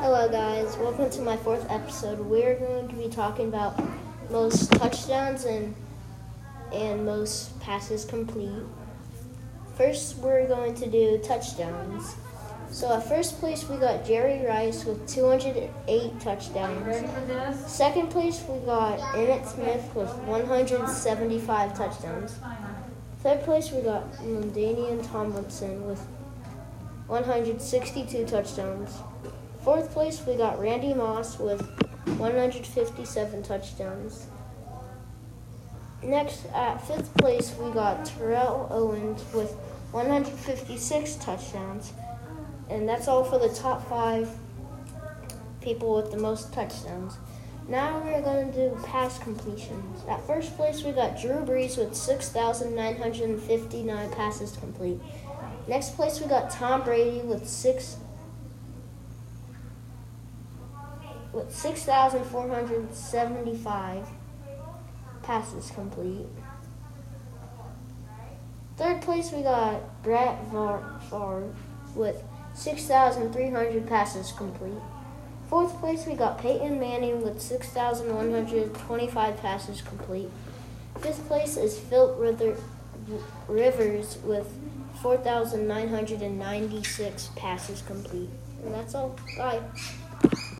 Hello, guys. Welcome to my fourth episode. We're going to be talking about most touchdowns and and most passes complete. First, we're going to do touchdowns. So, at first place, we got Jerry Rice with 208 touchdowns. Second place, we got Emmitt Smith with 175 touchdowns. Third place, we got LaDainian Tomlinson with 162 touchdowns. Fourth place, we got Randy Moss with 157 touchdowns. Next, at fifth place, we got Terrell Owens with 156 touchdowns. And that's all for the top five people with the most touchdowns. Now we're going to do pass completions. At first place, we got Drew Brees with 6,959 passes to complete. Next place, we got Tom Brady with six with 6,475 passes complete. Third place, we got Brett Favre with 6,300 passes complete. Fourth place, we got Peyton Manning with 6,125 passes complete. Fifth place is Phil Rivers with 4,996 passes complete. And that's all. Bye.